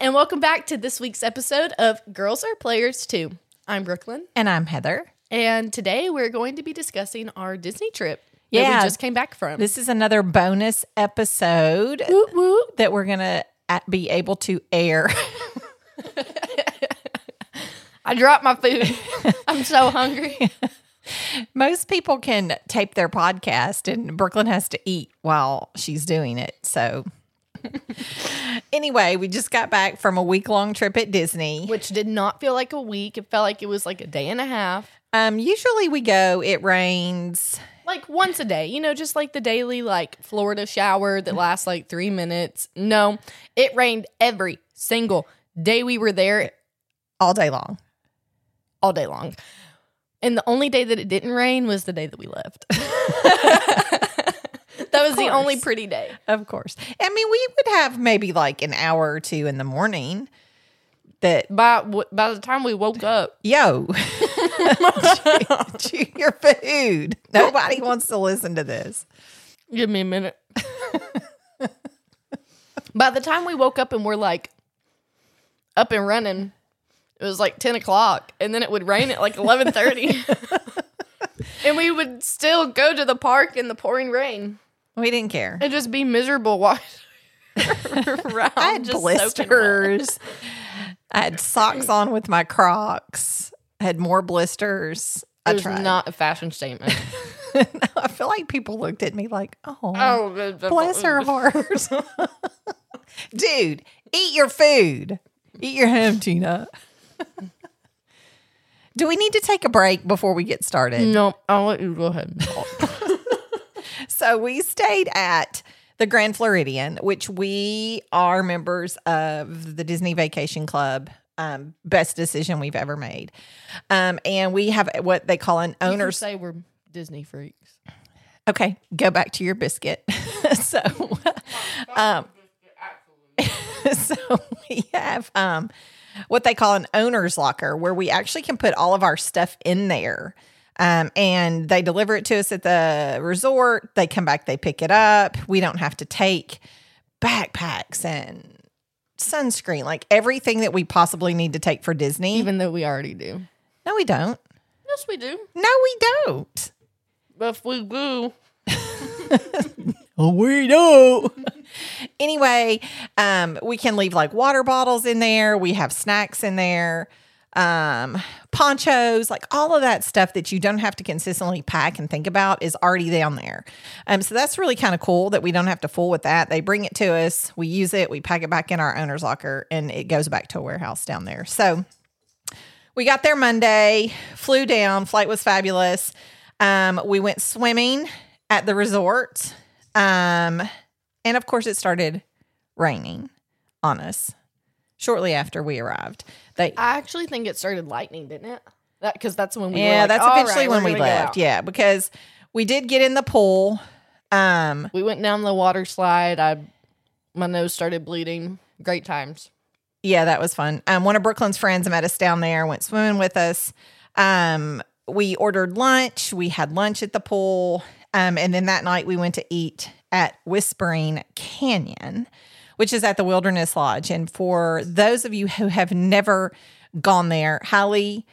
and welcome back to this week's episode of Girls Are Players Too. I'm Brooklyn, And I'm Heather. and today we're going to be discussing our Disney trip that Yeah. we just came back from. This is another bonus episode Woot woot. that we're going to be able to air. I dropped my food. I'm so hungry. Most people can tape their podcast, and Brooklyn has to eat while she's doing it. So, anyway, we just got back from a week long trip at Disney. Which did not feel like a week. It felt like it was like a day and a half. Um, usually we go, it rains. Like once a day, you know, just like the daily like Florida shower that lasts like three minutes. No, it rained every single day we were there all day long. all day long. And the only day that it didn't rain was the day that we left. that was the only pretty day. Of course. I mean, we would have maybe like an hour or two in the morning that By by the time we woke up, yo, chew your food. Nobody wants to listen to this. give me a minute. by the time we woke up and we're like up and running, it was like ten o'clock, and then it would rain at like eleven thirty, and we would still go to the park in the pouring rain We didn't care. and just be miserable watching. around, I had just soaking wet. blisters. I had socks on with my Crocs. I had more blisters. It I was tried. not a fashion statement. I feel like people looked at me like, "Oh, Oh, bless her heart." Dude, eat your food. Eat your ham, Tina. Do we need to take a break before we get started? No, I'll let you go ahead. So we stayed at the Grand Floridian, which we are members of the Disney Vacation Club. Um, best decision we've ever made. Um, and we have what they call an Owners owner's. say we're Disney freaks. Okay, go back to your biscuit. so, um, so we have um, what they call an owner's locker, where we actually can put all of our stuff in there. Um, and they deliver it to us at the resort. They come back, they pick it up. We don't have to take backpacks and sunscreen, like everything that we possibly need to take for Disney. Even though we already do. no, we don't. Yes, we do. No, we don't. But if we do, We do. anyway, um, we can leave like water bottles in there. We have snacks in there, um, ponchos, like all of that stuff that you don't have to consistently pack and think about is already down there. Um, so that's really kind of cool that we don't have to fool with that. They bring it to us, we use it, we pack it back in our owner's locker, and it goes back to a warehouse down there. So we got there Monday, flew down, flight was fabulous. Um, we went swimming at the resort. Um, and of course, it started raining on us shortly after we arrived. They, I actually think it started lightning, didn't it? That because that's when we yeah, like, that's eventually right, when we left. Yeah, because we did get in the pool. Um, we went down the water slide. I my nose started bleeding. Great times. yeah, that was fun. Um, one of Brooklyn's friends met us down there, went swimming with us. Um, we ordered lunch. We had lunch at the pool. Um, and then that night we went to eat at Whispering Canyon, which is at the Wilderness Lodge. And for those of you who have never gone there, highly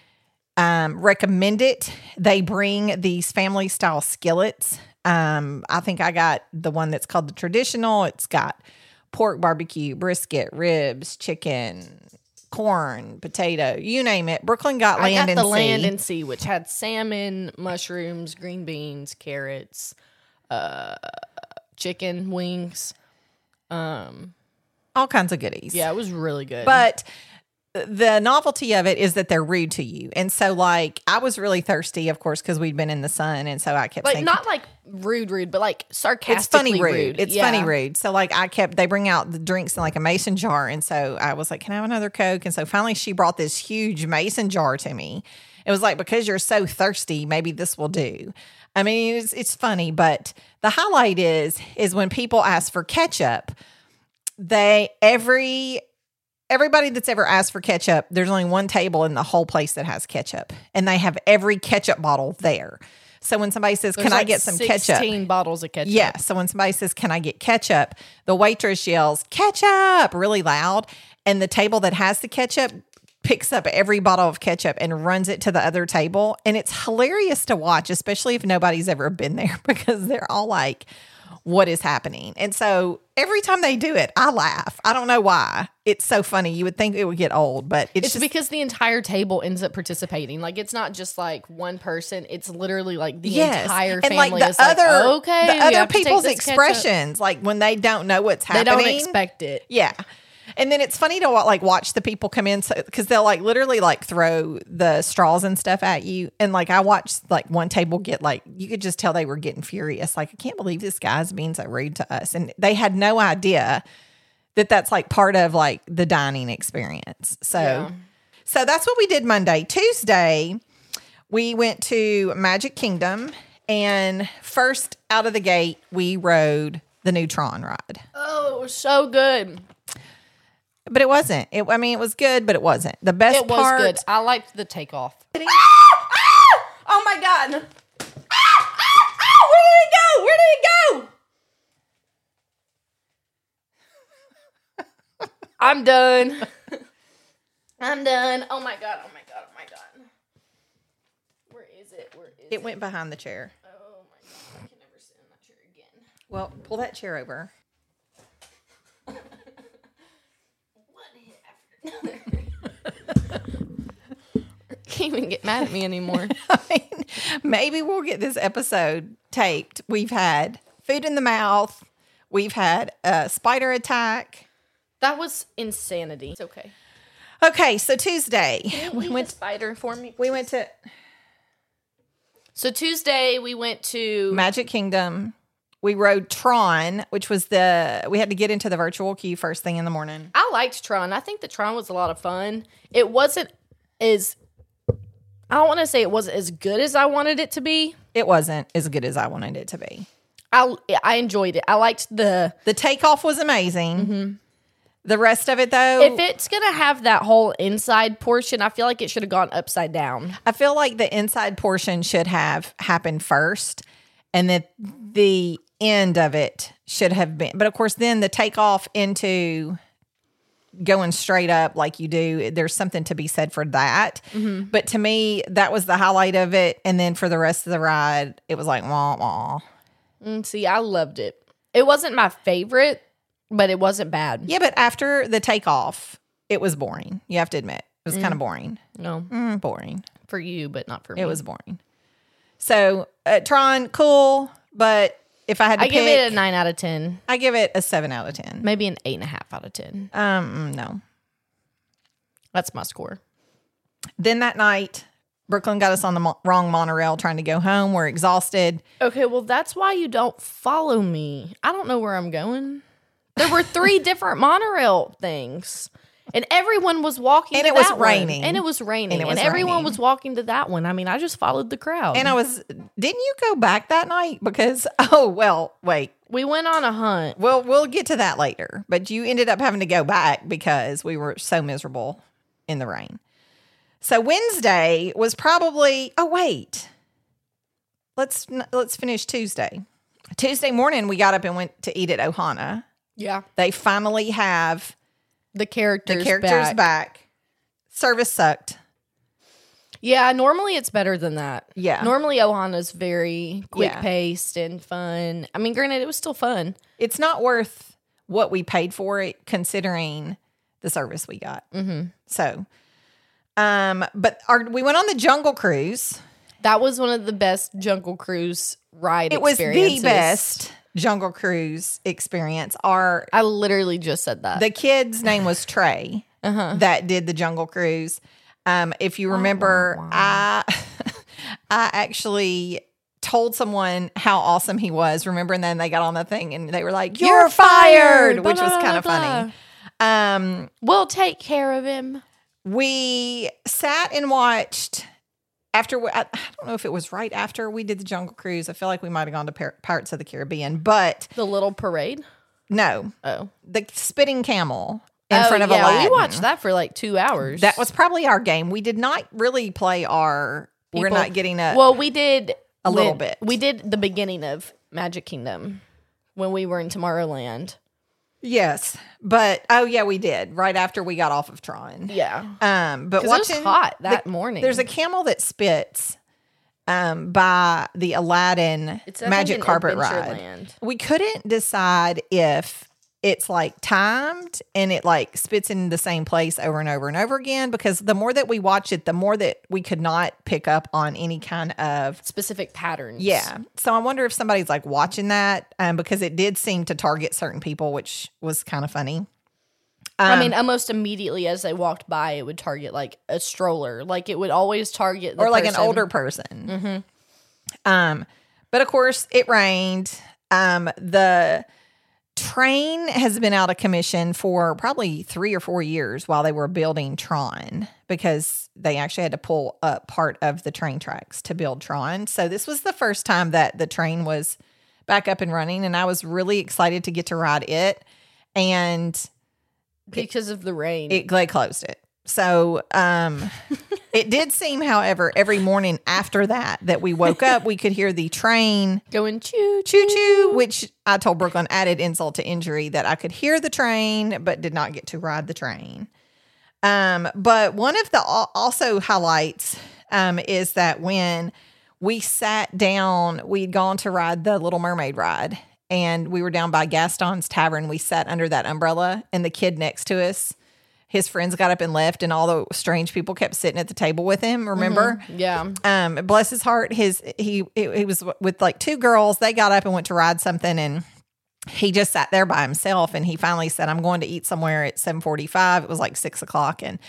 um, recommend it. They bring these family style skillets. Um, I think I got the one that's called the traditional. It's got pork barbecue, brisket, ribs, chicken, corn, potato, you name it. Brooklyn got land I got and the sea. land and sea, which had salmon, mushrooms, green beans, carrots, uh, chicken wings. Um, all kinds of goodies. yeah, it was really good. But the novelty of it is that they're rude to you. And so, like, I was really thirsty, of course, because we'd been in the sun. And so I kept like thinking, not like rude, rude, but like sarcastic. it's funny rude. It's Yeah. funny rude. So like I kept they bring out the drinks in like a mason jar, and so I was like, "Can I have another Coke?" And so finally she brought this huge mason jar to me. It was like because you're so thirsty, maybe this will do. I mean, it's it's funny, but the highlight is is when people ask for ketchup, they every everybody that's ever asked for ketchup, there's only one table in the whole place that has ketchup, and they have every ketchup bottle there. So when somebody says, There's "Can I get some ketchup?" 16 bottles of ketchup. Yeah. So when somebody says, Can I get ketchup? The waitress yells, Ketchup really loud. And the table that has the ketchup picks up every bottle of ketchup and runs it to the other table. And it's hilarious to watch, especially if nobody's ever been there because they're all like, What is happening? And so every time they do it, I laugh. I don't know why. It's so funny. You would think it would get old, but it's, It's just because the entire table ends up participating. Like it's not just like one person. It's literally like the Yes. entire and family like the is other, like, okay, the other have to take people's this ketchup." expressions, like when they don't know what's happening, They don't expect it. Yeah. And then it's funny to like watch the people come in because they'll like literally like throw the straws and stuff at you. And like I watched like one table get like you could just tell they were getting furious. Like I can't believe this guy's being so rude to us, and they had no idea that that's like part of like the dining experience. So, Yeah. so that's what we did Monday. Tuesday, we went to Magic Kingdom, and first out of the gate, we rode the new Tron ride. Oh, it was so good. But it wasn't. It, I mean, it was good, but it wasn't. The best It was part. good. I liked the takeoff. Ah! Ah! Oh my god! Ah! Where did it go? Where did it go? I'm done. I'm done. Oh my god. Oh my god. Oh my god. Where is it? Where is it? It went behind the chair. Oh my god. I can never sit in that chair again. Well, pull that chair over. Can't even get mad at me anymore. I mean, maybe we'll get this episode taped. We've had food in the mouth. We've had a spider attack. that was insanity. It's okay. Okay, so Tuesday we went. spider for me. We went to So Tuesday we went to Magic Kingdom. We rode Tron, which was the we had to get into the virtual queue first thing in the morning. I liked Tron. I think the Tron was a lot of fun. It wasn't as I don't want to say it wasn't as good as I wanted it to be. It wasn't as good as I wanted it to be. I I enjoyed it. I liked the The takeoff was amazing. Mm-hmm. The rest of it, though, if it's gonna have that whole inside portion, I feel like it should have gone upside down. I feel like the inside portion should have happened first, and that the end of it should have been. But of course, then the takeoff into going straight up like you do, there's something to be said for that. But to me, that was the highlight of it. And then for the rest of the ride, it was like wah wah. Mm, see, I loved it. It wasn't my favorite, but it wasn't bad. Yeah, but after the takeoff, it was boring. You have to admit, it was kind of boring. No, Mm, boring. for you, but not for me. It was boring. So uh, Tron, cool, but if I had to I pick, give it a nine out of ten, I give it a seven out of ten. maybe an eight and a half out of ten. Um, no. That's my score. Then that night, Brooklyn got us on the mo- wrong monorail trying to go home. We're exhausted. Okay, well, that's why you don't follow me. I don't know where I'm going. There were three different monorail things, and everyone was walking. And to it was that one. raining. and it was raining, And and, it was everyone raining. was walking to that one. I mean, I just followed the crowd. And I was, didn't you go back that night? Because, oh, well, wait. we went on a hunt. Well, we'll get to that later. But you ended up having to go back because we were so miserable in the rain. So Wednesday was probably oh wait. Let's let's finish Tuesday. Tuesday morning we got up and went to eat at Ohana. Yeah, They finally have the characters. the characters back. back. Service sucked. Yeah, normally it's better than that. Yeah. normally Ohana's very quick Yeah. paced and fun. I mean, granted, it was still fun. It's not worth what we paid for it considering the service we got. Mm-hmm. So, um, but our we went on the Jungle Cruise. That was one of the best Jungle Cruise ride. It was the best Jungle Cruise experience. are I literally just said that. the kid's name was Trey Uh-huh. that did the Jungle Cruise. Um, if you remember, I I actually told someone how awesome he was. Remember, and then they got on the thing and they were like, "You're, You're fired," fired, which was kind of funny. Um, we'll take care of him. we sat and watched after we- I, don't know if it was right after we did the Jungle Cruise. I feel like we might have gone to Pir- Pirates of the Caribbean, but The little parade. no, Oh, the spitting camel in Oh, front of oh, yeah, Aladdin. we watched that for like two hours. That was probably our game. We did not really play our. We're not getting a. well, we did A little when- bit. We did the beginning of Magic Kingdom when we were in Tomorrowland. Yes, but oh yeah, we did right after we got off of Tron. Yeah, Um, but 'Cause it was hot that the- morning. There's a camel that spits. Um, by the Aladdin Magic Carpet Ride. Adventureland. We couldn't decide if it's like timed and it like spits in the same place over and over and over again because the more that we watch it, the more that we could not pick up on any kind of specific patterns. yeah. So I wonder if somebody's like watching that um, because it did seem to target certain people, which was kind of funny. I Um, mean, almost immediately as they walked by, it would target like a stroller. Like it would always target, the or like an person- older person. Um, but of course, it rained. Um, the train has been out of commission for probably three or four years while they were building Tron because they actually had to pull up part of the train tracks to build Tron. So this was the first time that the train was back up and running, and I was really excited to get to ride it. And because of the rain. it they closed it. So um it did seem, however, every morning after that that we woke up, we could hear the train going choo choo choo, which I told Brooklyn added insult to injury that I could hear the train but did not get to ride the train. Um, but one of the also highlights um is that when we sat down, we'd gone to ride the Little Mermaid ride. And we were down by Gaston's Tavern. We sat under that umbrella, and the kid next to us, his friends got up and left, and all the strange people kept sitting at the table with him. Remember? Yeah. um bless his heart his he he he was with like two girls they got up and went to ride something and he just sat there by himself and he finally said i'm going to eat somewhere at 7.45 it was like 6 o'clock and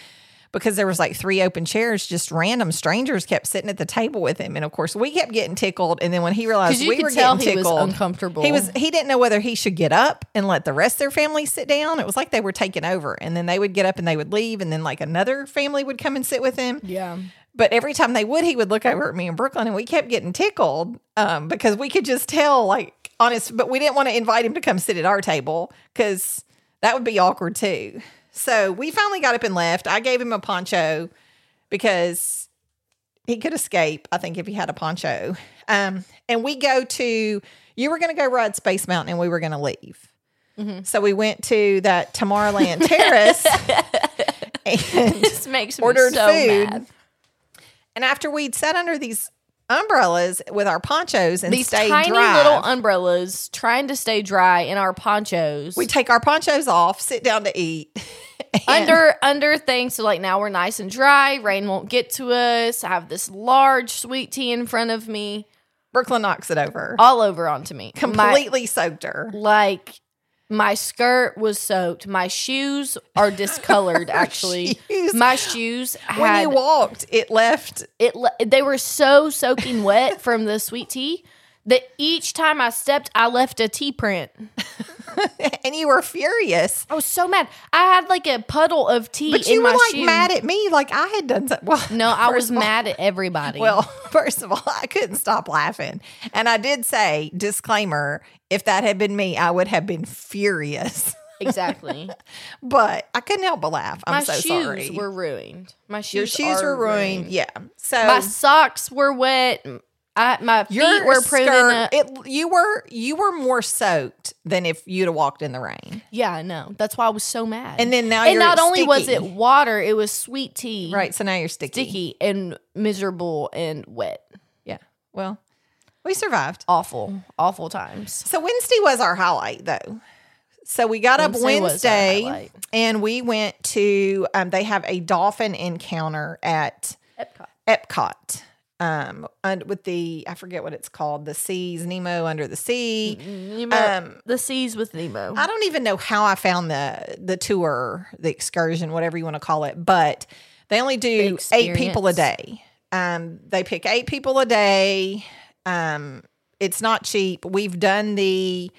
because there was like three open chairs just random strangers kept sitting at the table with him and of course we kept getting tickled and then when he realized we were getting he was tickled uncomfortable. he was he didn't know whether he should get up and let the rest of their family sit down it was like they were taking over and then they would get up and they would leave and then like another family would come and sit with him Yeah. but every time they would, he would look over at me in Brooklyn, and we kept getting tickled um, because we could just tell, like, honest. But we didn't want to invite him to come sit at our table because that would be awkward too. So we finally got up and left. I gave him a poncho because he could escape. I think if he had a poncho. Um, and we go to. You were going to go ride Space Mountain, and we were going to leave. So we went to that Tomorrowland Terrace and This makes ordered so food. mad. And after we'd sat under these umbrellas with our ponchos and These stayed tiny dry, little umbrellas trying to stay dry in our ponchos. we take our ponchos off, sit down to eat. under under things so like now we're nice and dry rain won't get to us i have this large sweet tea in front of me Brooklyn knocks it over, all over onto me My- completely soaked her. like my skirt was soaked my shoes are discolored actually shoes. my shoes When had you walked, it left. it le- they were so soaking wet from the sweet tea that each time i stepped i left a tea print and you were furious. i was so mad i had like a puddle of tea But you were like shoe. mad at me, like I had done something. Well, no i was all- mad at everybody Well, first of all, I couldn't stop laughing. And I did say, disclaimer, if that had been me, I would have been furious. exactly But I couldn't help but laugh. I'm my so shoes sorry. were ruined. My shoes Your shoes were ruined. Yeah. So My socks were wet. I, my feet your were proven. skirt, a- it, you were you were more soaked than if you'd have walked in the rain. yeah, I know. That's why I was so mad. And then now and you're not only was sticky. it water, it was sweet tea, Right. So now you're sticky. sticky and miserable and wet. Yeah. Well, we survived. Awful, awful times. So Wednesday was our highlight, though. So we got up Wednesday was our Wednesday highlight. and we went to. Um, they have a dolphin encounter at Epcot. Epcot. Um, and with the I forget what it's called, the seas Nemo under the sea. Nemo, Um, the seas with Nemo. I don't even know how I found the the tour, the excursion, whatever you want to call it, but they only do The eight people a day. Um, they pick eight people a day. Um, it's not cheap. We've done the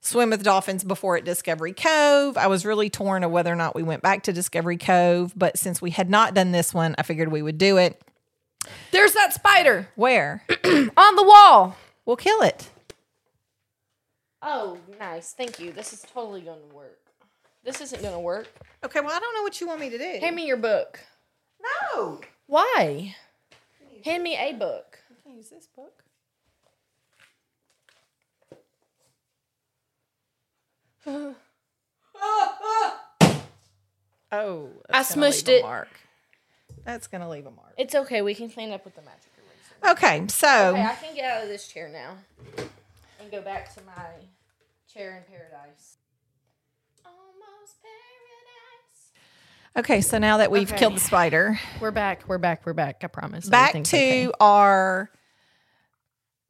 swim with dolphins before at Discovery Cove. I was really torn of whether or not we went back to Discovery Cove, but since we had not done this one, I figured we would do it. There's that spider Where? on the wall. we'll kill it. Oh, nice. Thank you. This is totally going to work. This isn't gonna work. Okay, well, I don't know what you want me to do. Hand me your book. No. Why? Hand me a book. I can use this book. oh, I smushed it. Mark. That's gonna leave a mark. It's okay. We can clean up with the magic eraser. Okay, so Okay, I can get out of this chair now and go back to my chair in paradise. Almost paradise. okay, so now that we've Okay. killed the spider, We're back. We're back. We're back. I promise. back Everything's to okay. our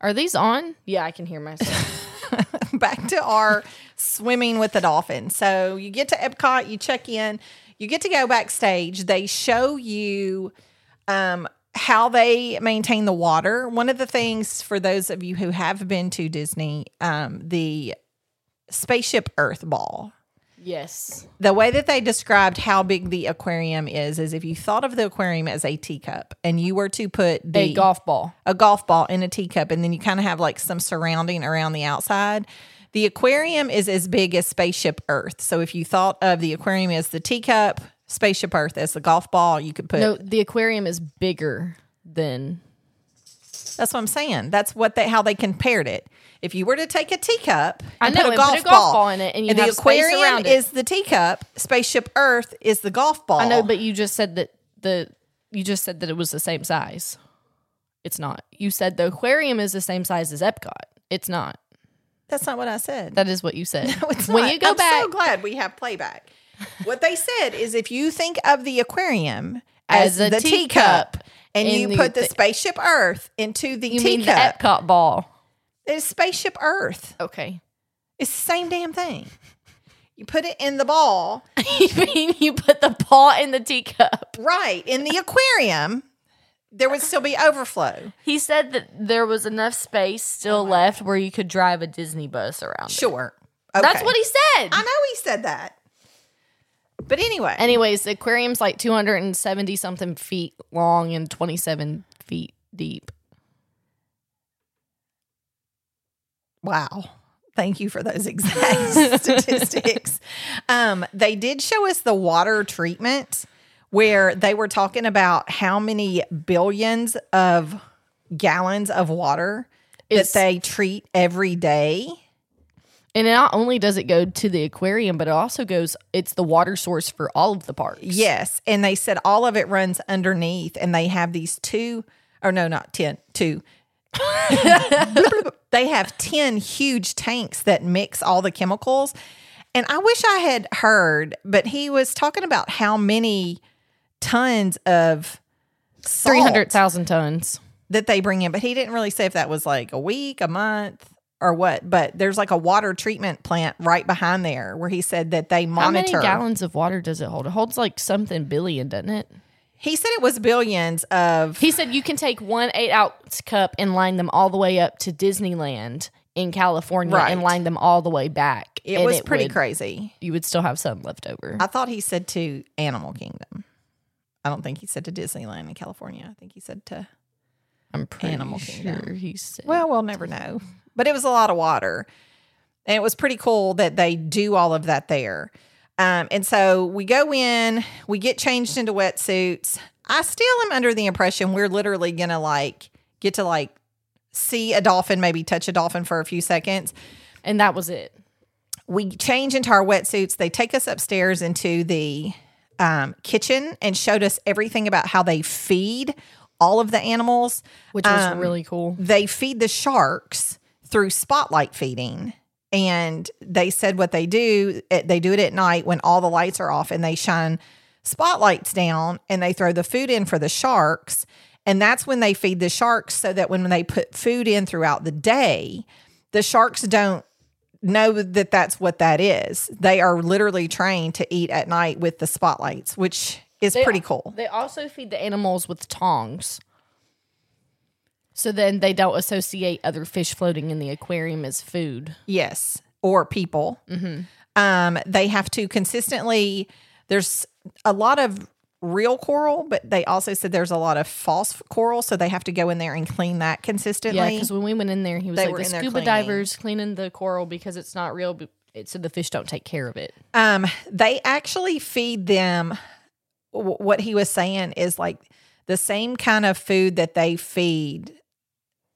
Are these on? Yeah, I can hear myself. back to our swimming with the dolphin. So you get to Epcot, you check in, you get to go backstage. They show you um, how they maintain the water. One of the things for those of you who have been to Disney, um, the spaceship Earth ball. yes. The way that they described how big the aquarium is is if you thought of the aquarium as a teacup and you were to put the A golf ball. a golf ball in a teacup and then you kind of have like some surrounding around the outside. The aquarium is as big as Spaceship Earth. So if you thought of the aquarium as the teacup, Spaceship Earth as the golf ball, you could put No, the aquarium is bigger than. That's what I'm saying. That's what they how they compared it. If you were to take a teacup I and know, put a and golf, put a golf ball in it, and you the aquarium is the teacup, Spaceship Earth is the golf ball. I know, but you just said that the you just said that it was the same size. It's not. You said the aquarium is the same size as Epcot. It's not. That's not what I said. That is what you said. No, it's when not. you go I'm back so glad we have playback. what they said is if you think of the aquarium as, As a the teacup teacup, and you the put the spaceship Earth into the you mean the teacup, Epcot ball. it's spaceship Earth. Okay. It's the same damn thing. You put it in the ball, you mean you put the ball in the teacup? right? In the aquarium, there would still be overflow. He said that there was enough space still left where you could drive a Disney bus around. it. Sure, That's what he said. I know. He said that. But anyway, Anyways, the aquarium's like 270 something feet long and 27 feet deep. Wow. Thank you for those exact statistics. Um, they did show us the water treatment where they were talking about how many billions of gallons of water It's- that they treat every day. And not only does it go to the aquarium, but it also goes, it's the water source for all of the parks. Yes. And they said all of it runs underneath, and they have these two, or no, not 10, two. they have 10 huge tanks that mix all the chemicals. And I wish I had heard, but he was talking about how many tons of salt 300,000 tons. that they bring in, but he didn't really say if that was like a week, a month, or what. But there's like a water treatment plant right behind there where he said that they monitor. How many gallons of water does it hold? It holds like something billion, doesn't it? He said it was billions of He said you can take one eight ounce cup and line them all the way up to Disneyland in California Right. and line them all the way back. It was pretty would- crazy. You would still have some left over. I thought he said to Animal Kingdom. I don't think he said to Disneyland in California. I think he said to. I'm pretty Animal sure Kingdom. he said. Well, we'll never know. But it was a lot of water, and it was pretty cool that they do all of that there. Um, and so we go in, we get changed into wetsuits. I still am under the impression we're literally gonna like get to like see a dolphin, maybe touch a dolphin for a few seconds. and that was it. we change into our wetsuits. They take us upstairs into the um, kitchen and showed us everything about how they feed all of the animals. Which was Um, really cool. They feed the sharks through spotlight feeding. And they said what they do, they do it at night when all the lights are off and they shine spotlights down and they throw the food in for the sharks. And that's when they feed the sharks so that when they put food in throughout the day, the sharks don't know that that's what that is. They are literally trained to eat at night with the spotlights, which is They- pretty cool. They also feed the animals with tongs. So then they don't associate other fish floating in the aquarium as food. Yes, or people. Um, they have to consistently. There's a lot of real coral, but they also said there's a lot of false coral, so they have to go in there and clean that consistently. Yeah, because when we went in there, he was They like the scuba cleaning. divers cleaning the coral because it's not real, b- it so the fish don't take care of it. Um, they actually feed them. wh- What he was saying is like the same kind of food that they feed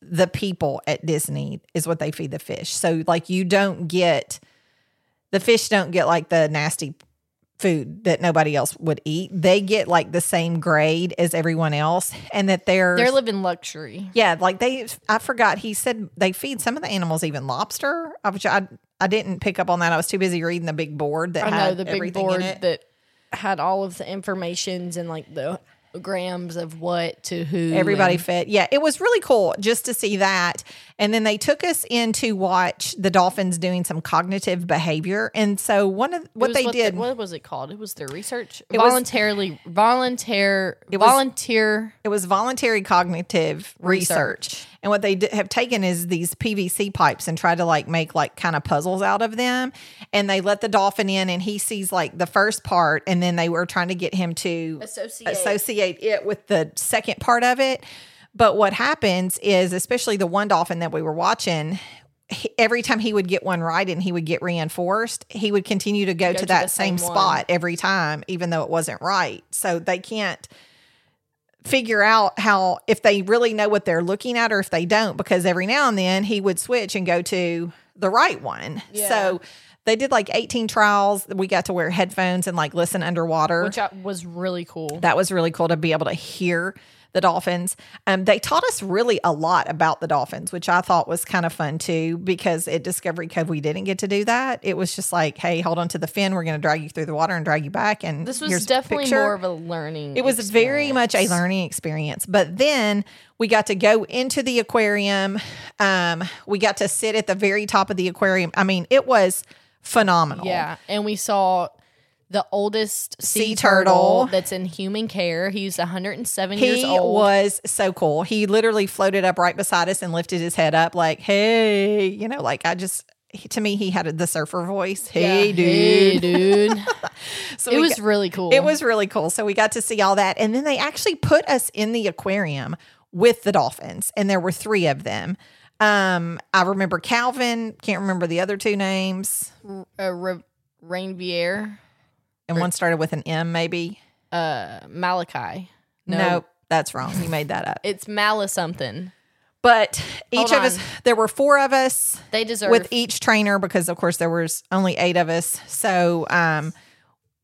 the people at Disney is what they feed the fish. So like you don't get the fish don't get like the nasty food that nobody else would eat. They get like the same grade as everyone else, and that they're They're living luxury. yeah, like they. I forgot. He said they feed some of the animals even lobster, uh, which I I didn't pick up on that. I was too busy reading the big board that I know the big board that had all of the informations and like the grams of what to who. Everybody and- fed. Yeah, it was really cool just to see that. And then they took us in to watch the dolphins doing some cognitive behavior. And so one of what they the- did what was it called? It was their research. It was- voluntarily, volunteer, It was- volunteer. it was voluntary cognitive research. Research. And what they d- have taken is these PVC pipes and tried to like make like kind of puzzles out of them. And they let the dolphin in and he sees like the first part. And then they were trying to get him to Associate. associate it with the second part of it. But what happens is, especially the one dolphin that we were watching, he- every time he would get one right and he would get reinforced, he would continue to go, to, to that same, same spot every time, even though it wasn't right. So they can't figure out how if they really know what they're looking at or if they don't, because every now and then he would switch and go to the right one. Yeah. So they did like 18 trials. We got to wear headphones and like listen underwater which was really cool. that was really cool to be able to hear the dolphins. Um, they taught us really a lot about the dolphins, which I thought was kind of fun too, because at Discovery Cove we didn't get to do that. It was just like, hey, hold on to the fin. We're going to drag you through the water and drag you back. And this was definitely picture. more of a learning. It was very much a learning experience. But then we got to go into the aquarium. Um, we got to sit at the very top of the aquarium. I mean, it was phenomenal. Yeah, and we saw the oldest sea, Sea turtle. turtle. that's in human care. He's 107 He years old. was so cool. He literally floated up right beside us and lifted his head up, like, "Hey," you know, like I just. he- To me, he had the surfer voice. Hey, Yeah, dude! Hey, dude. So it was got- really cool. It was really cool. So we got to see all that, and then they actually put us in the aquarium with the dolphins, and there were three of them. Um, I remember Calvin. Can't remember the other two names, uh, Re- Rainier, and one started with an M, maybe. uh, Malachi. No, Nope, that's wrong. You made that up. it's Mala something. But each Hold of us, on. there were four of us. They deserve with each trainer because of course there was only eight of us so um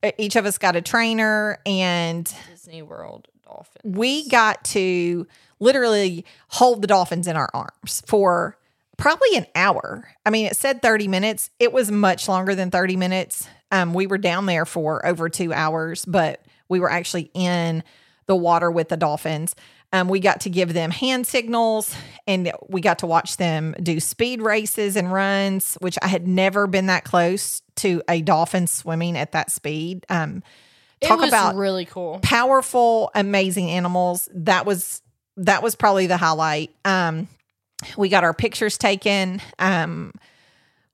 e- each of us got a trainer and Disney World Dolphin. we got to literally hold the dolphins in our arms for probably an hour i mean it said 30 minutes it was much longer than 30 minutes um we were down there for over two hours but we were actually in the water with the dolphins um, we got to give them hand signals and we got to watch them do speed races and runs, which I had never been that close to a dolphin swimming at that speed. Um, It talk was about really cool. powerful, amazing animals. That was that was probably the highlight. Um, we got our pictures taken. Um,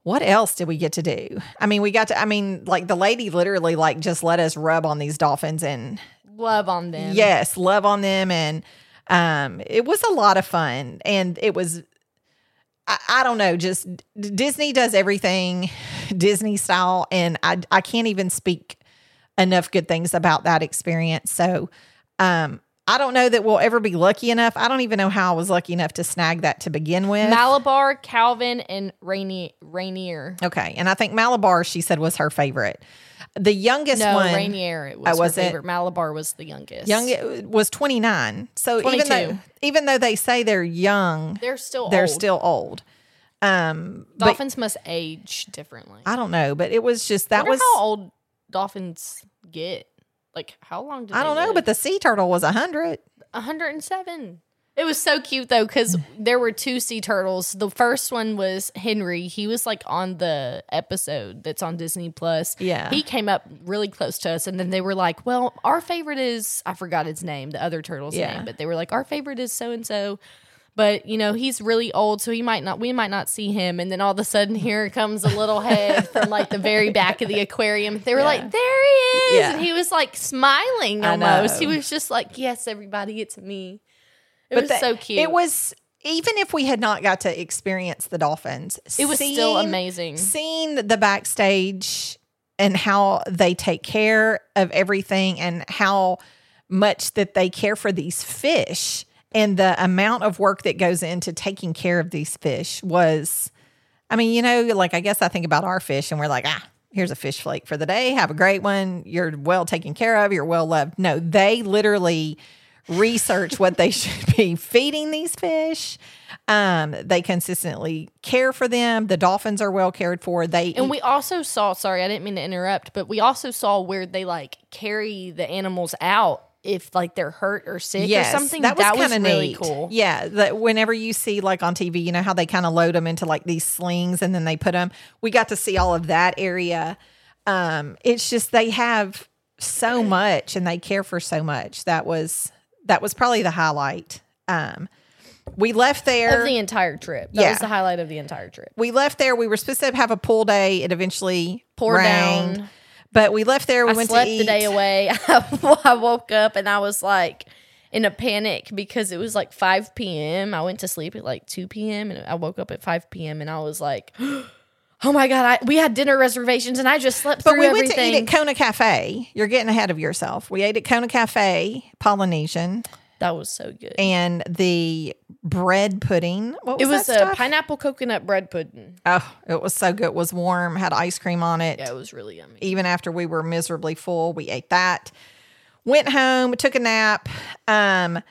what else did we get to do? I mean, we got to. I mean, like the lady literally like just let us rub on these dolphins and Love on them. yes, love on them, and um, it was a lot of fun, and it was. I, I don't know, just D- Disney does everything Disney style, and I I can't even speak enough good things about that experience. So, um, I don't know that we'll ever be lucky enough. I don't even know how I was lucky enough to snag that to begin with. Malabar, Calvin, and Rainier. Rainier. okay, and I think Malabar she said was her favorite. The youngest No, one, Rainier. It was, Oh, her was it? favorite. Malabar was the youngest. young was 29. So even though even though they say they're young, They're still they're old. still old. Um, but Dolphins must age differently. I don't know, but it was just that was how old dolphins get. Like how long? Do I don't know, but the sea turtle was a hundred. 107. It was so cute though because there were two sea turtles. The first one was Henry. He was like on the episode that's on Disney Plus. Yeah. he came up really close to us, and then they were like, "Well, our favorite is I forgot its name, the other turtle's Yeah. name, but they were like, our favorite is so and so." But you know he's really old, so he might not. We might not see him, and then all of a sudden, here comes a little head from like the very back of the aquarium. They were like, "There he is," Yeah. and he was like smiling almost. He was just like, "Yes, everybody, it's me." It But was the- so cute. It was even if we had not got to experience the dolphins, It was still amazing. Seeing the backstage and how they take care of everything and how much that they care for these fish and the amount of work that goes into taking care of these fish was I mean, you know, like I guess I think about our fish and we're like, ah, here's a fish flake for the day. Have a great one. You're well taken care of. You're well loved. No, they literally research what they should be feeding these fish. Um, they consistently care for them. The dolphins are well cared for. They And eat- we also saw, sorry, I didn't mean to interrupt, but we also saw where they like carry the animals out if like they're hurt or sick or something. That was, was kind of really neat. cool. Yeah, that whenever you see like on TV, you know how they kind of load them into like these slings and then they put them. We got to see all of that area. Um, it's just they have so much and they care for so much. That was that was probably the highlight. Um, we left there. Of the entire trip. That Yeah. was the highlight of the entire trip. we left there. We were supposed to have a pool day. It eventually Poured rained, down. But we left there. We I went slept to eat. the day away. I woke up and I was like in a panic because it was like 5 p.m. I went to sleep at like 2 p.m. and I woke up at 5 p.m. and I was like, oh my God, I, we had dinner reservations and I just slept But through we everything. went to eat at Kona Cafe. You're getting ahead of yourself. We ate at Kona Cafe, Polynesian, that was so good. and the bread pudding. What was it was a stuff? pineapple coconut bread pudding. Oh, it was so good. It was warm, had ice cream on it. Yeah, it was really yummy. Even after we were miserably full, we ate that. Went home, took a nap. Um,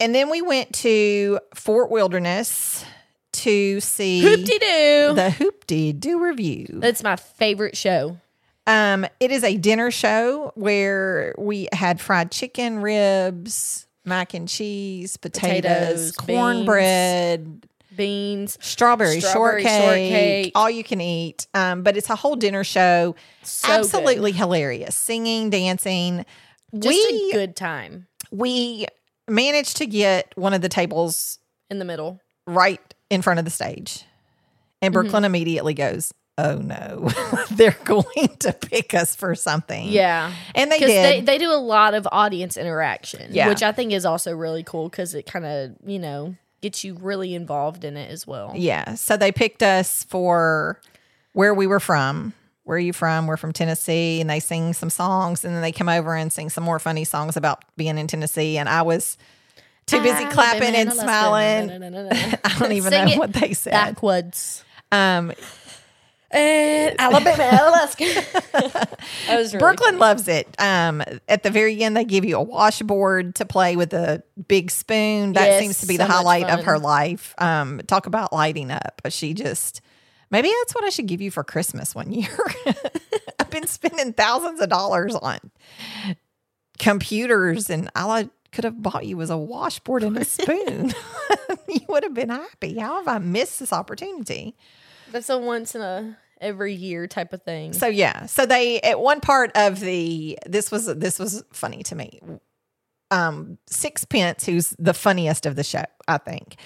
and then we went to Fort Wilderness to see Hoop-Dee-Doo. the Hoop-Dee-Doo Revue. That's my favorite show. Um, it is a dinner show where we had fried chicken, ribs, mac and cheese, potatoes, Potatoes, cornbread, Beans. strawberry, Strawberry shortcake, shortcake. all you can eat. Um, but it's a whole dinner show. So good. Absolutely hilarious. Singing, dancing. Just we a good time we managed to get one of the tables in the middle. right in front of the stage. And Mm-hmm. Brooklyn immediately goes, Oh no, they're going to pick us for something. Yeah. And they Because did. they, they do a lot of audience interaction, Yeah. which I think is also really cool because it kind of, you know, gets you really involved in it as well. Yeah. So they picked us for where we were from. Where are you from? We're from Tennessee. And they sing some songs and then they come over and sing some more funny songs about being in Tennessee. And I was too busy clapping and smiling. I don't even Sing know what they said. Backwards. Um, And Alabama, Alaska. was really Brooklyn loves it. Um, at the very end, they give you a washboard to play with a big spoon. That Yes, seems to be so the highlight of her life. Um, talk about lighting up. She just maybe that's what I should give you for Christmas one year. I've been spending thousands of dollars on computers, and all I could have bought you was a washboard and a spoon. you would have been happy. How have I missed this opportunity? That's a once in a every year type of thing. So yeah, so they at one part of the this was this was funny to me. Um, Six Bits, who's the funniest of the show, I think.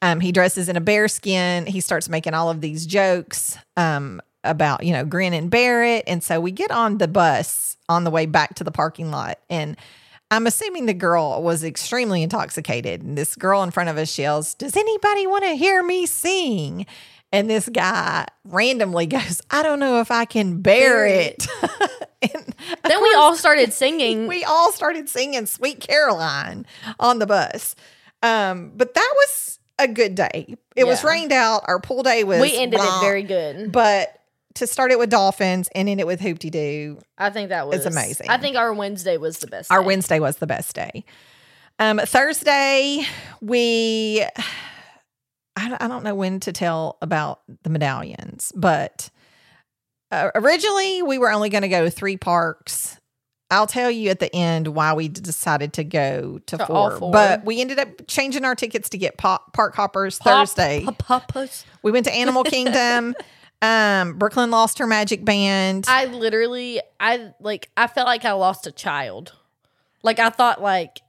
Um, he dresses in a bear skin. He starts making all of these jokes um, about you know Grin and bear it. and so we get on the bus on the way back to the parking lot, and I'm assuming the girl was extremely intoxicated. And this girl in front of us yells, "Does anybody want to hear me sing?" And this guy randomly goes, I don't know if I can bear it. then we all started singing. we all started singing Sweet Caroline on the bus. Um, but that was a good day. It was rained out. Our pool day was we ended blah. it very good. But to start it with dolphins and end it with Hoop-Dee-Doo, I think that was amazing. I think our Wednesday was the best. our day. Wednesday was the best day. Um, Thursday, we, I, don't- I don't know when to tell about the medallions, but uh, originally we were only going to go to three parks. I'll tell you at the end why we decided to go to, To four, four. but we ended up changing our tickets to get pop, park hoppers Pop- Thursday. pop-. We went to Animal Kingdom. um, Brooklyn lost her magic band. I literally, I like, I felt like I lost a child. Like I thought, like,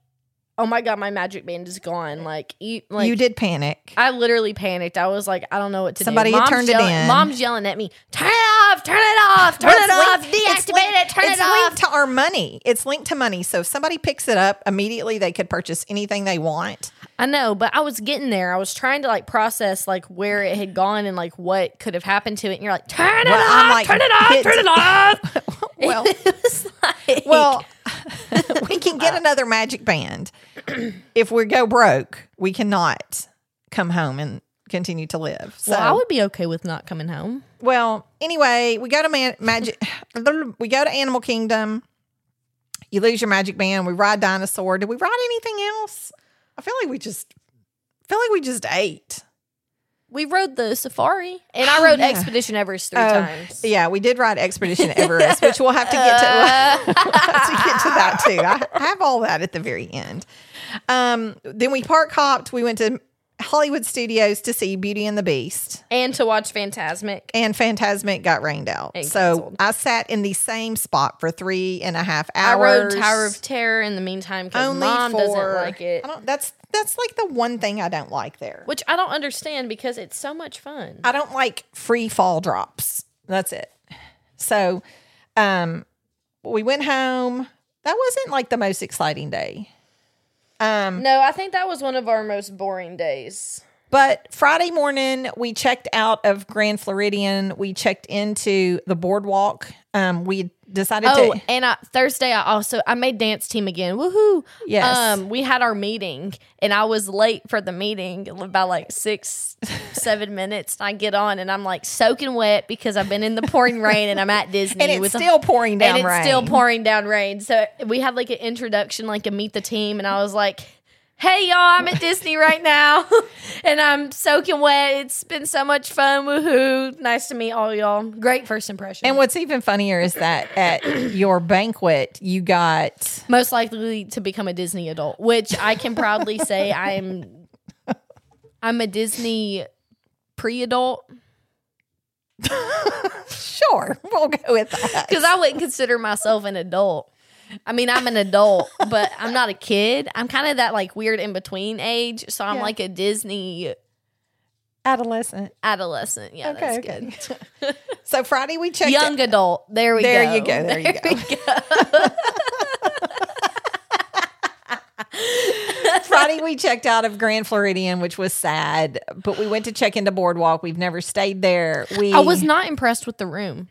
oh my god, my magic band is gone. Like you, like you did panic. I literally panicked. I was like, I don't know what to Somebody do. Somebody turned it in. Mom's yelling at me. Turn it off! Turn it off! Turn it off! Deactivate linked- it! Turn it's it off! linked to our money. It's linked to money. So if somebody picks it up immediately, they could purchase anything they want. I know, but I was getting there. I was trying to like process like where it had gone and like what could have happened to it. And you're like, turn it Well, off, I'm like, turn it off, turn it off. Well, it like, well, we can get another magic band. If we go broke, we cannot come home and continue to live. So, well, I would be okay with not coming home. well, anyway, we go to man- magic. we go to Animal Kingdom. You lose your magic band. We ride dinosaur. Did we ride anything else? I feel like we just I feel like we just ate. We rode the safari, and I Oh, rode yeah. Expedition Everest three Oh, times. Yeah, we did ride Expedition Everest, which we'll have to get to. we'll have to get to that too. I have all that at the very end. Um, then we park hopped. We went to Hollywood Studios to see Beauty and the Beast, And to watch Fantasmic. and Fantasmic got rained out. And so canceled. I sat in the same spot for three and a half hours. I rode Tower of Terror in the meantime because mom for, doesn't like it. I don't, that's that's like the one thing I don't like there. Which I don't understand because it's so much fun. I don't like free fall drops. That's it. So, um, we went home. That wasn't like the most exciting day. Um, no, I think that was one of our most boring days. But Friday morning we checked out of Grand Floridian. We checked into the boardwalk. Um, we decided Oh, to. and I, Thursday I also I made dance team again. Woohoo! Yes. Um, we had our meeting, and I was late for the meeting by like six, seven minutes. And I get on, and I'm like soaking wet because I've been in the pouring rain, and I'm at Disney. And it's still pouring down and it's rain. still pouring down rain. So we had like an introduction, like a meet the team, and I was like. Hey y'all, I'm at Disney right now and I'm soaking wet. It's been so much fun. Woohoo. Nice to meet all y'all. Great first impression. And what's even funnier is that at your banquet you got most likely to become a Disney adult, which I can proudly say I'm I'm a Disney pre-adult sure we'll go with that because I wouldn't consider myself an adult. I mean, I'm an adult, but I'm not a kid. I'm kind of that like weird in between age, so I'm Yeah. like a Disney adolescent. adolescent. Yeah, Okay, that's okay. good. So Friday we checked Young adult. There we There go. you go, there you go. we go. Friday we checked out of Grand Floridian, which was sad, but we went to check into Boardwalk. We've never stayed there. We I was not impressed with the room.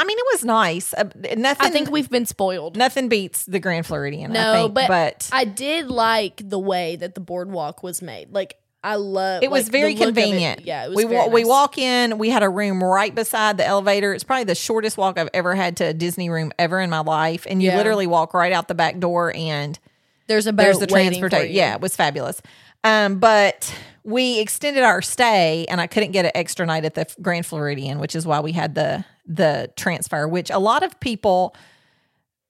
I mean, it was nice. Uh, nothing. I think we've been spoiled. nothing beats the Grand Floridian. No, I think, but, but I did like the way that the boardwalk was made. Like I love. it was like, very of it. convenient. Yeah, it was. we wa- we walk in. We had a room right beside the elevator. It's probably the shortest walk I've ever had to a Disney room ever in my life. And you Yeah. literally walk right out the back door and There's a boat there's the transportation. Yeah, it was fabulous. Um, but we extended our stay, and I couldn't get an extra night at the Grand Floridian, which is why we had the the transfer. Which a lot of people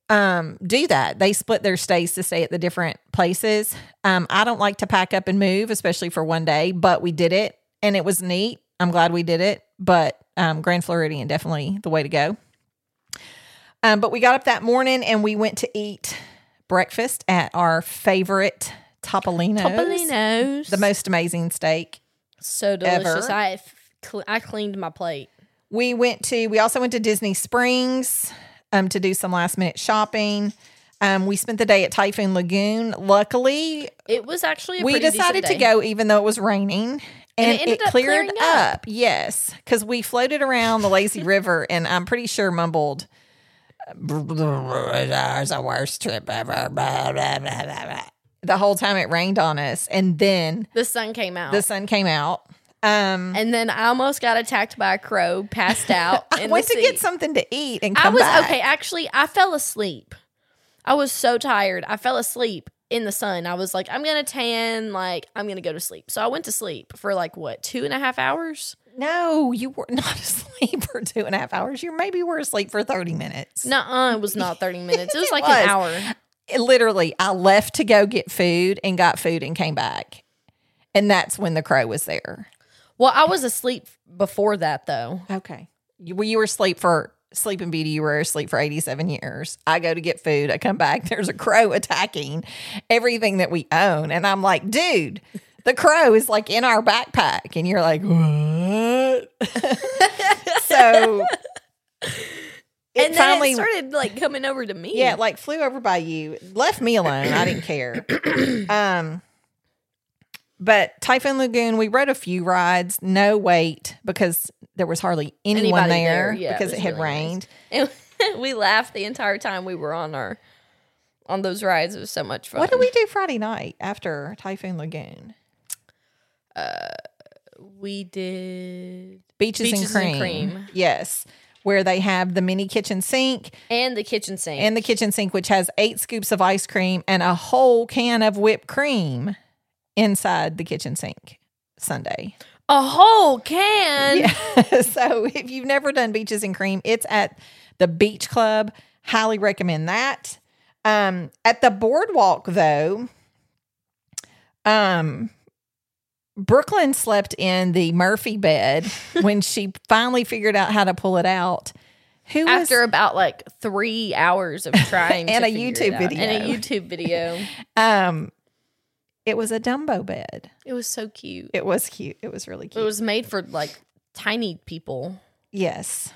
um do that. They split their stays to stay at the different places. Um, I don't like to pack up and move, especially for one day, but we did it, and it was neat. I'm glad we did it. But um, Grand Floridian definitely the way to go. Um, but we got up that morning and we went to eat breakfast at our favorite Topolino's. Topolino's. The most amazing steak. so delicious. ever. I I cleaned my plate. We went to, we also went to Disney Springs um, to do some last minute shopping. Um, we spent the day at Typhoon Lagoon. Luckily, It was actually a we decided to go even though it was raining. And, it it cleared up. up. Yes. Because we floated around the lazy river and I'm pretty sure mumbled, "It's the worst trip ever. blah, blah, blah, blah, blah," The whole time it rained on us. And then The sun came out. the sun came out. Um, and then I almost got attacked by a crow, passed out. I went to get something to eat and I was back. okay. Actually, I fell asleep. I was so tired. I fell asleep in the sun. I was like, I'm gonna tan. Like, I'm gonna go to sleep. So I went to sleep for like what two and a half hours. No, you were not asleep for two and a half hours. You maybe were asleep for 30 minutes. No, it was not 30 minutes. It was It like was. an hour. It- literally, I left to go get food and got food and came back. And that's when the crow was there. Well, I was asleep before that though. Okay. You, well, you were asleep for Sleeping Beauty. You were asleep for 87 years. I go to get food. I come back. There's a crow attacking everything that we own. And I'm like, dude, the crow is like in our backpack. And you're like, what? so it and then finally it started like coming over to me. Yeah, like flew over by you, left me alone. I didn't care. um, but Typhoon Lagoon, we rode a few rides, no wait because there was hardly anyone Anybody there, there, yeah, because it, was had really nice. rained. And we laughed the entire time we were on our on those rides. It was so much fun. What did we do Friday night after Typhoon Lagoon? Uh, we did Beaches, Beaches and, and cream. Cream. Yes. Where they have the mini kitchen sink and the kitchen sink. and the kitchen sink, which has eight scoops of ice cream and a whole can of whipped cream inside the kitchen sink sundae. a whole can. Yeah. so if you've never done beaches and cream, it's at the beach club. Highly recommend that. Um, at the boardwalk though, um, Brooklyn slept in the Murphy bed when she finally figured out how to pull it out. Who After was, about like three hours of trying And to a YouTube video. and a YouTube video. um, it was a Dumbo bed. it was so cute. It was cute. It was really cute. It was made for like tiny people. yes.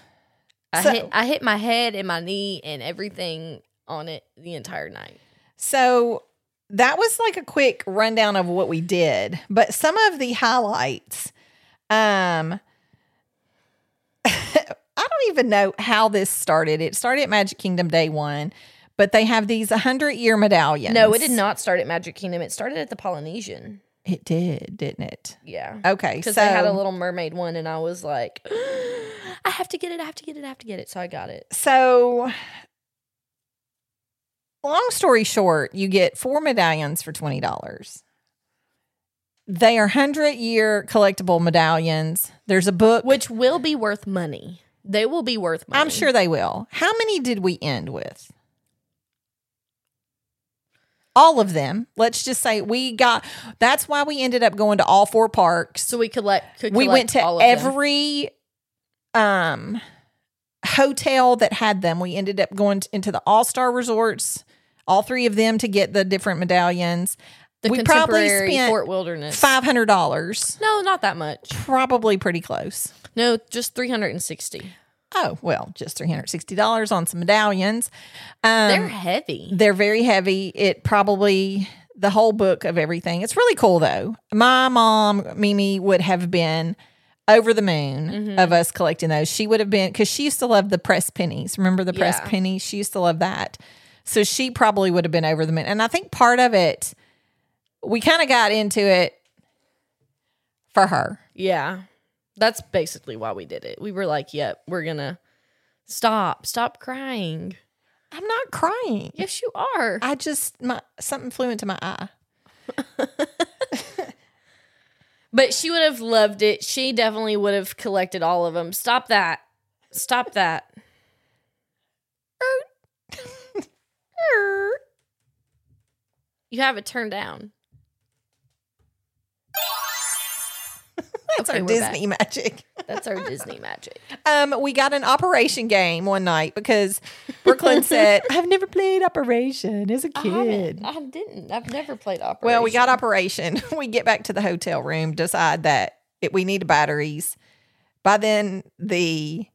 I So- hit I hit my head and my knee and everything on it the entire night. So that was like a quick rundown of what we did, but some of the highlights. Um, I don't even know how this started. It started at Magic Kingdom day one, but they have these 100 year medallions. No, it did not start at Magic Kingdom. It started at the Polynesian. It did, didn't it? Yeah. Okay. Because so they had a little mermaid one, and I was like, I have to get it. I have to get it. I have to get it. So I got it. so long story short, you get four medallions for $20. They are 100 year collectible medallions. There's a book. Which will be worth money. They will be worth money. I'm sure they will. How many did we end with? All of them. Let's just say we got. That's why we ended up going to all four parks. So we collect. Could we went to all of them. every um hotel that had them. We ended up going into the All Star Resorts, all three of them to get the different medallions. the we probably contemporary spent Fort Wilderness. Five hundred dollars, No, not that much. probably pretty close. No, just three hundred and sixty. Oh well, just three hundred sixty dollars on some medallions. Um, They're heavy. They're very heavy. It probably the whole book of everything. It's really cool though. My mom, Mimi, would have been over the moon Mm-hmm. of us collecting those. She would have been because she used to love the press pennies. Remember the press Yeah. pennies? She used to love that. So she probably would have been over the moon. And I think part of it, we kind of got into it for her. Yeah. That's basically why we did it. We were like, yep, we're going to stop. Stop crying. I'm not crying. Yes, you are. I just my something flew into my eye. But she would have loved it. She definitely would have collected all of them. Stop that. Stop that. Er. Er. You have it turned down. That's Okay, our Disney magic. That's our Disney magic. Um, we got an Operation game one night because Brooklyn said, "I've never played Operation as a kid." I didn't. I've never played Operation. Well, we got Operation. we get back to the hotel room, decide that it, we need batteries. By then, the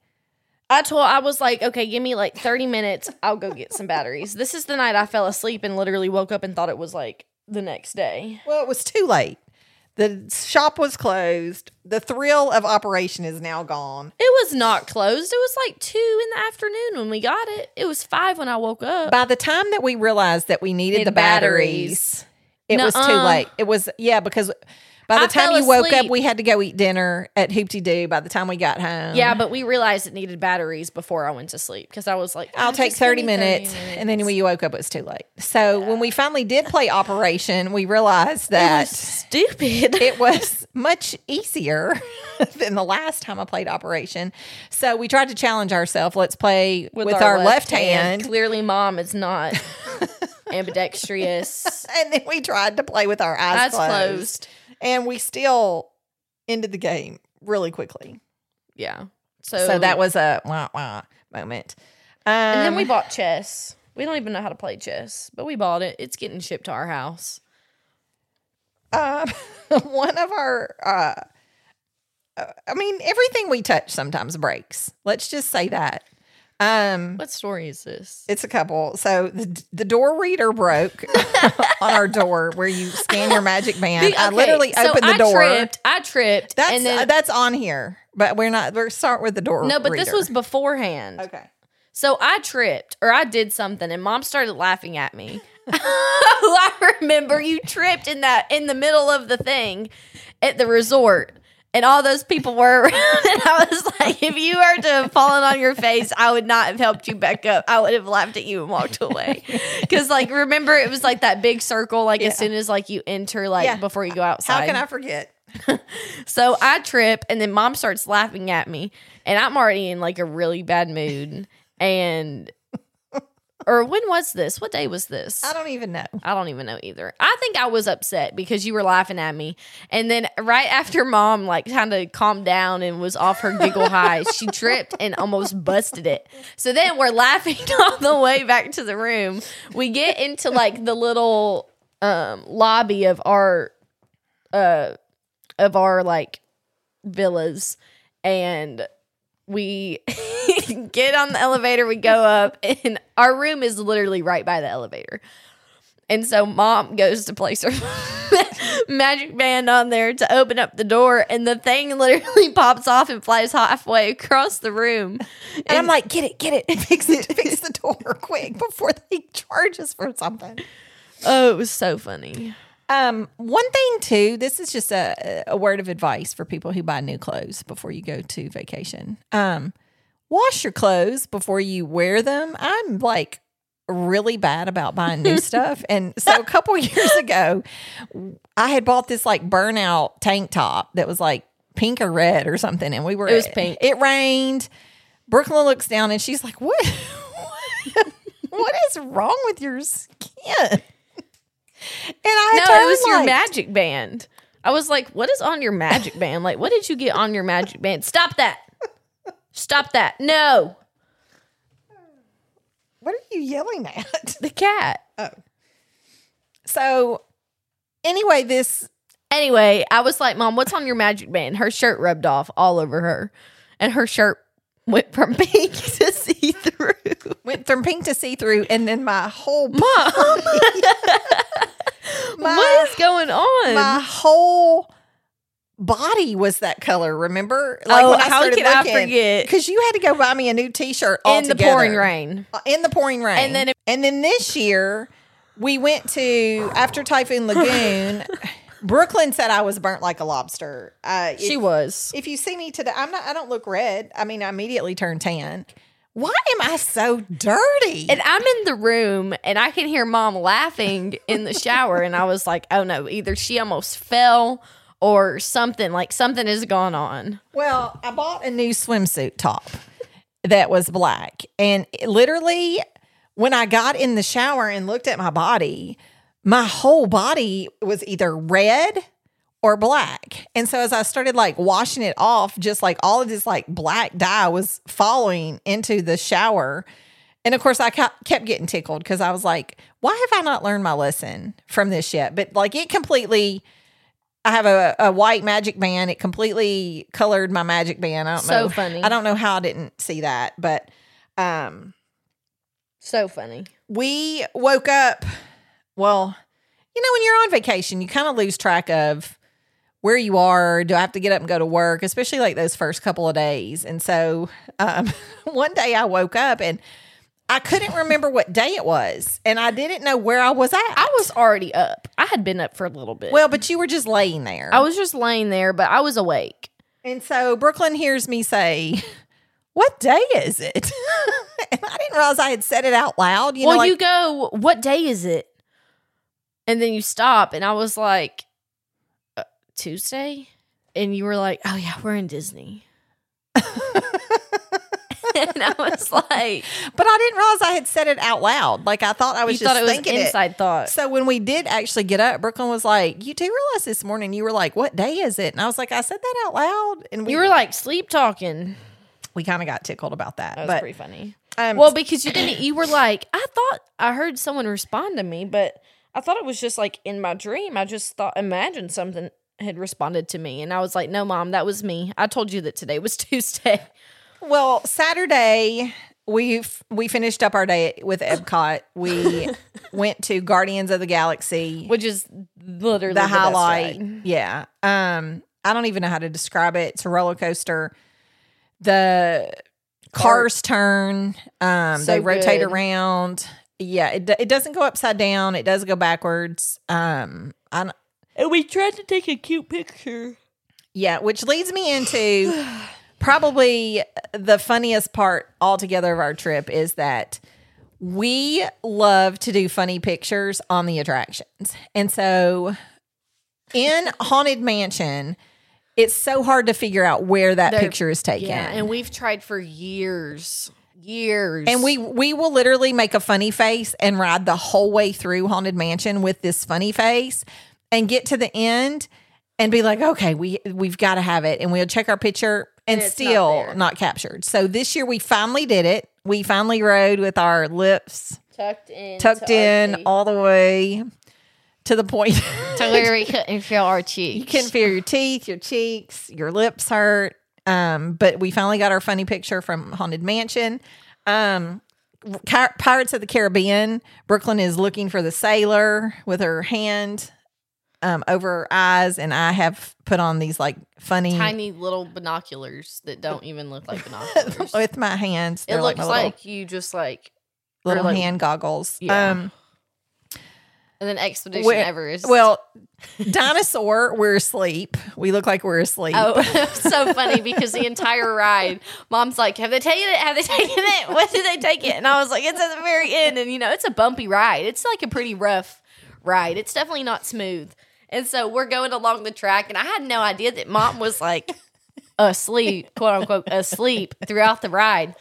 I told I was like, okay, give me like 30 minutes. I'll go get some batteries. This is the night I fell asleep and literally woke up and thought it was like the next day. well, it was too late. The shop was closed. The thrill of Operation is now gone. It was not closed. It was like two in the afternoon when we got it. It was five when I woke up. By the time that we realized that we needed Need the batteries. batteries, it was too late. It was yeah because by the I time fell you woke up, asleep. we had to go eat dinner at Hoop-Dee-Doo. By the time we got home, yeah, but we realized it needed batteries before I went to sleep because I was like, I'll "Ah, take just give 30 me minutes. And then when you woke up, it was too late. So when we finally did play Operation, we realized that stupid. it was much easier than the last time I played Operation. So we tried to challenge ourselves. Let's play with, our, left, hand. Clearly, mom is not ambidextrous. And then we tried to play with our eyes, Eyes closed. closed. And we still ended the game really quickly. Yeah. So, So, that was a wah wah moment. Um, And then we bought chess. We don't even know how to play chess, but we bought it. It's getting shipped to our house. um, one of our uh, uh, i mean everything we touch sometimes breaks let's just say that Um, What story is this? it's a couple. So the, the door reader broke on our door where you scan your magic band. I Okay, literally so opened the door. I door. Tripped, I tripped. That's and then, uh, that's on here, but we're not. We're start with the door. no, but this was beforehand. okay. So I tripped or I did something and mom started laughing at me. I remember you tripped in that in the middle of the thing at the resort. And all those people were around, and I was like, if you were to have fallen on your face, I would not have helped you back up. I would have laughed at you and walked away. Because, like, remember, it was like that big circle, like, Yeah. as soon as, like, you enter, like, Yeah. before you go outside. How can I forget? So I trip, and then mom starts laughing at me, and I'm already in like a really bad mood. And, or when was this? What day was this? I don't even know. I don't even know either. I think I was upset because you were laughing at me. And then right after mom like kind of calmed down and was off her giggle high, she tripped and almost busted it. So then we're laughing all the way back to the room. We get into like the little um lobby of our uh of our like villas and we get on the elevator, we go up, and our room is literally right by the elevator. And so mom goes to place her magic band on there to open up the door, and the thing literally pops off and flies halfway across the room. And, I'm like, get it, get it, fix it, fix the door quick before they charge us for something. Oh, it was so funny. Um, one thing too, this is just a, a word of advice for people who buy new clothes before you go to vacation. Um, wash your clothes before you wear them. I'm like really bad about buying new stuff. And so a couple years ago, I had bought this like burnout tank top that was like pink or red or something. And we were It was pink. It rained. Brooklyn looks down and she's like, What what is wrong with your skin? And I No, it was your magic band. I was like, what is on your magic band? Like, what did you get on your magic band? Stop that. Stop that. No. What are you yelling at? The cat. Oh. So, anyway, this Anyway, I was like, Mom, what's on your magic band? Her shirt rubbed off all over her, and her shirt went from pink to see through. went from pink to see through, and then my whole Mom, my, what is going on? my whole body was that color. Remember? Like Oh, how could I forget? Because you had to go buy me a new T-shirt in the pouring rain. Uh, in the pouring rain. And then it- and then this year we went to after Typhoon Lagoon. Brooklyn said I was burnt like a lobster. Uh, She if- was. If you see me today, I'm not. I don't look red. I mean, I immediately turned tan. Why am I so dirty? And I'm in the room and I can hear mom laughing in the shower. And I was like, oh no, either she almost fell or something, like something has gone on. Well, I bought a new swimsuit top that was black. And literally, when I got in the shower and looked at my body, my whole body was either red or black. And so as I started like washing it off, just like all of this like black dye was falling into the shower. And of course, I kept getting tickled because I was like, why have I not learned my lesson from this yet? But like it completely. I have a, a white magic band. It completely colored my magic band. I don't So know. funny. I don't know how I didn't see that, but um, So funny. we woke up. Well, you know, when you're on vacation, you kind of lose track of where you are. Do I have to get up and go to work, especially like those first couple of days? And so um, one day I woke up and I couldn't remember what day it was, and I didn't know where I was at. I was already up. I had been up for a little bit. well, but you were just laying there. I was just laying there, but I was awake. And so Brooklyn hears me say, What day is it? and I didn't realize I had said it out loud. You well, know, like, you go, what day is it? And then you stop, and I was like, uh, Tuesday? And you were like, oh, yeah, we're in Disney. and I was like, but I didn't realize I had said it out loud. Like I thought I was you just thought it was thinking it. inside thought. So when we did actually get up, Brooklyn was like, "You do realize this morning?" You were like, "What day is it?" And I was like, "I said that out loud." And we You were like sleep talking. we kind of got tickled about that. That was but pretty funny. um, Well, because you didn't, you were like, I thought I heard someone respond to me, but I thought it was just like in my dream. I just thought, imagined something had responded to me. And I was like, no, mom, that was me. I told you that today was Tuesday. Well, Saturday we we finished up our day with Epcot. We went to Guardians of the Galaxy, which is literally the best highlight. Yeah. Um, I don't even know how to describe it. It's a roller coaster. The cars turn. Um, So they rotate good. around. Yeah, it, it doesn't go upside down. It does go backwards. Um, I And we tried to take a cute picture. yeah, which leads me into probably the funniest part altogether of our trip is that we love to do funny pictures on the attractions. And so in Haunted Mansion, it's so hard to figure out where that They're- picture is taken. Yeah, and we've tried for years, years, And we we will literally make a funny face and ride the whole way through Haunted Mansion with this funny face and get to the end and be like, okay, we we've got to have it. And we'll check our picture and, And it's not still not, captured. So this year we finally did it. We finally rode with our lips tucked in, tucked in all the way to the point to where we couldn't feel our you cheeks. couldn't feel your teeth, your cheeks, your lips hurt. Um, but we finally got our funny picture from Haunted Mansion. Um, Pirates of the Caribbean. Brooklyn is looking for the sailor with her hand um, over eyes, and I have put on these like funny tiny little binoculars that don't even look like binoculars. with my hands. it looks like, little, you just like little like- hand goggles. Yeah. Um, and then Expedition Where- Everest. well, dinosaur, we're asleep. We look like we're asleep. Oh, so funny because the entire ride, mom's like, "Have they taken it? Have they taken it? When did they take it?" And I was like, "It's at the very end." And you know, it's a bumpy ride. It's like a pretty rough ride. It's definitely not smooth. And so we're going along the track, and I had no idea that mom was like asleep, quote unquote, asleep throughout the ride.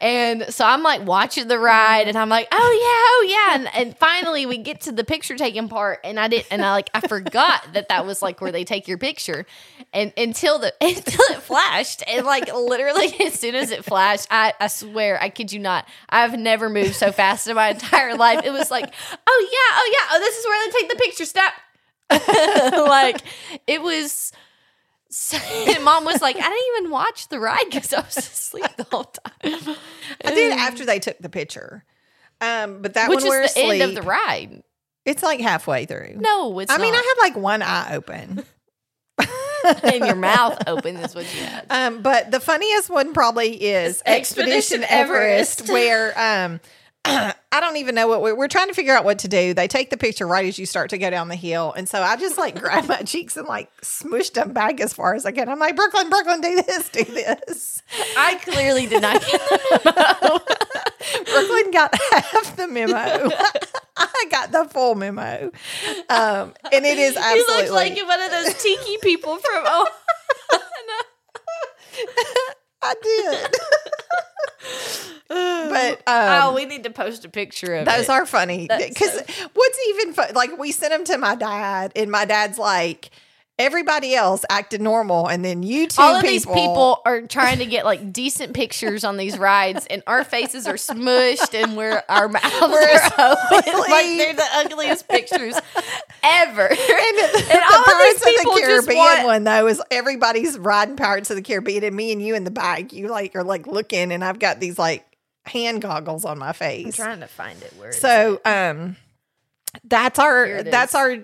And so I'm like watching the ride and I'm like, oh yeah, oh yeah. And, and finally we get to the picture taking part and I didn't, and I like I forgot that that was like where they take your picture. And until the until it flashed and like literally as soon as it flashed, I, I swear, I kid you not, I've never moved so fast in my entire life. It was like, oh yeah, oh yeah, oh this is where they take the picture. Stop. like it was so, and mom was like, I didn't even watch the ride because I was asleep the whole time. I did after they took the picture. Um, but that Which one is the asleep. end of the ride. It's like halfway through. No, it's I mean. I had like one eye open. and your mouth open is what you had. Um, but the funniest one probably is Expedition Expedition Everest, Everest. where um, I don't even know what we're, we're trying to figure out what to do. They take the picture right as you start to go down the hill, and so I just like grabbed my cheeks and like smushed them back as far as I can. I'm like, Brooklyn, Brooklyn, do this, do this. I clearly did not get the memo. Brooklyn got half the memo. I got the full memo, um, and it is absolutely. You look like one of those tiki people from oh I did. But oh um, we need to post a picture of those it. are funny because so- what's even fun? Like we sent them to my dad, and my dad's like, everybody else acted normal, and then you two all of people, these people are trying to get like decent pictures on these rides, and our faces are smushed, and we're our mouths are open. like they're the ugliest pictures ever. And, the, And all of these Pirates of the people just Caribbean want- one though is everybody's riding Pirates of the Caribbean, and me and you in the back. You like are like looking, and I've got these like hand goggles on my I'm face. trying to find it where. So um that's our that's is. our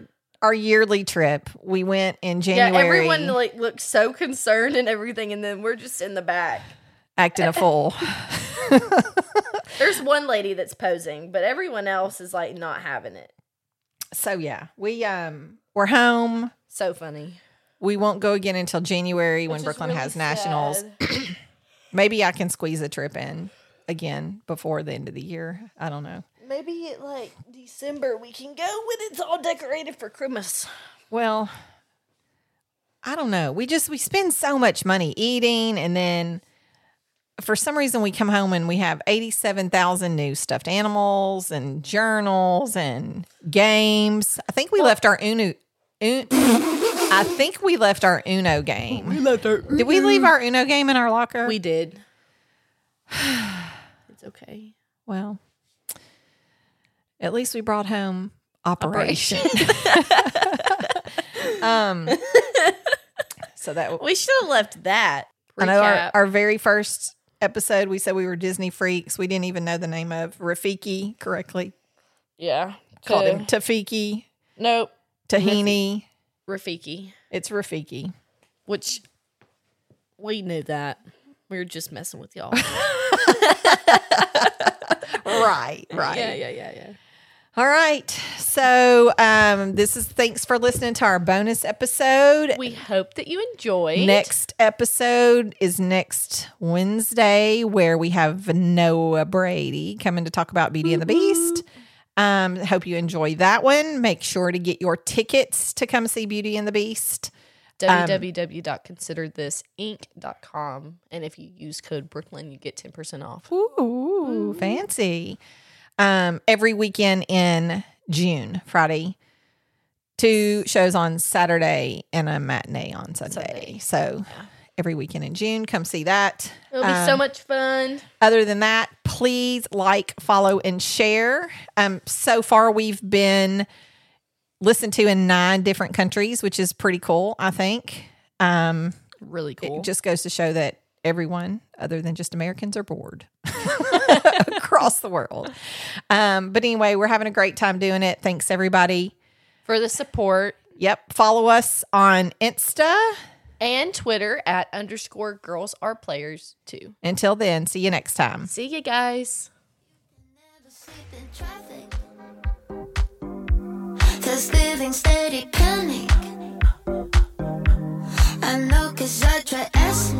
our yearly trip. We went in January. yeah, everyone like looks so concerned and everything, and then we're just in the back. acting a fool. There's one lady that's posing, but everyone else is like not having it. so yeah, we um we're home. So funny. We won't go again until January when Which is Brooklyn really has nationals. Maybe I can squeeze a trip in again before the end of the year. I don't know. Maybe at like December we can go when it's all decorated for Christmas. Well, I don't know. We just we spend so much money eating and then for some reason we come home and we have 87,000 new stuffed animals and journals and games. I think we left our Uno Un- I think we left our Uno game. We left our. Did we leave our Uno game in our locker? We did. okay. well, at least we brought home Operation. um so that We should have left that. I know our, our very first episode we said we were Disney freaks. We didn't even know the name of Rafiki correctly. Yeah. Called him Tafiki, Nope. Tahini. Rafiki. It's Rafiki. Which we knew that. We were just messing with y'all. Right, right. Yeah, yeah, yeah, yeah. All right. So um, this is thanks for listening to our bonus episode. We hope that you enjoyed. Next episode is next Wednesday, where we have Noah Brady coming to talk about Beauty and the Beast. Um, hope you enjoy that one. Make sure to get your tickets to come see Beauty and the Beast. www.considerthisinc.com. And if you use code Brooklyn, you get 10% off. Ooh, fancy. Um, every weekend in June, Friday, two shows on Saturday and a matinee on Sunday. Sunday. So every weekend in June, come see that. It'll be so much fun. Other than that, please like, follow, and share. Um, so far, we've been listened to in nine different countries, which is pretty cool, I think. Um, Really cool. it just goes to show that everyone, other than just Americans, are bored across the world. Um, but anyway, we're having a great time doing it. Thanks, everybody. For the support Yep. Follow us on Insta. and Twitter at underscore girls are players too. Until then, see you next time. See you guys. Cause living steady panic. I know cause I try acid.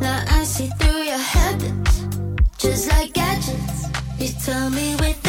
Now I see through your habits. Just like gadgets. You tell me with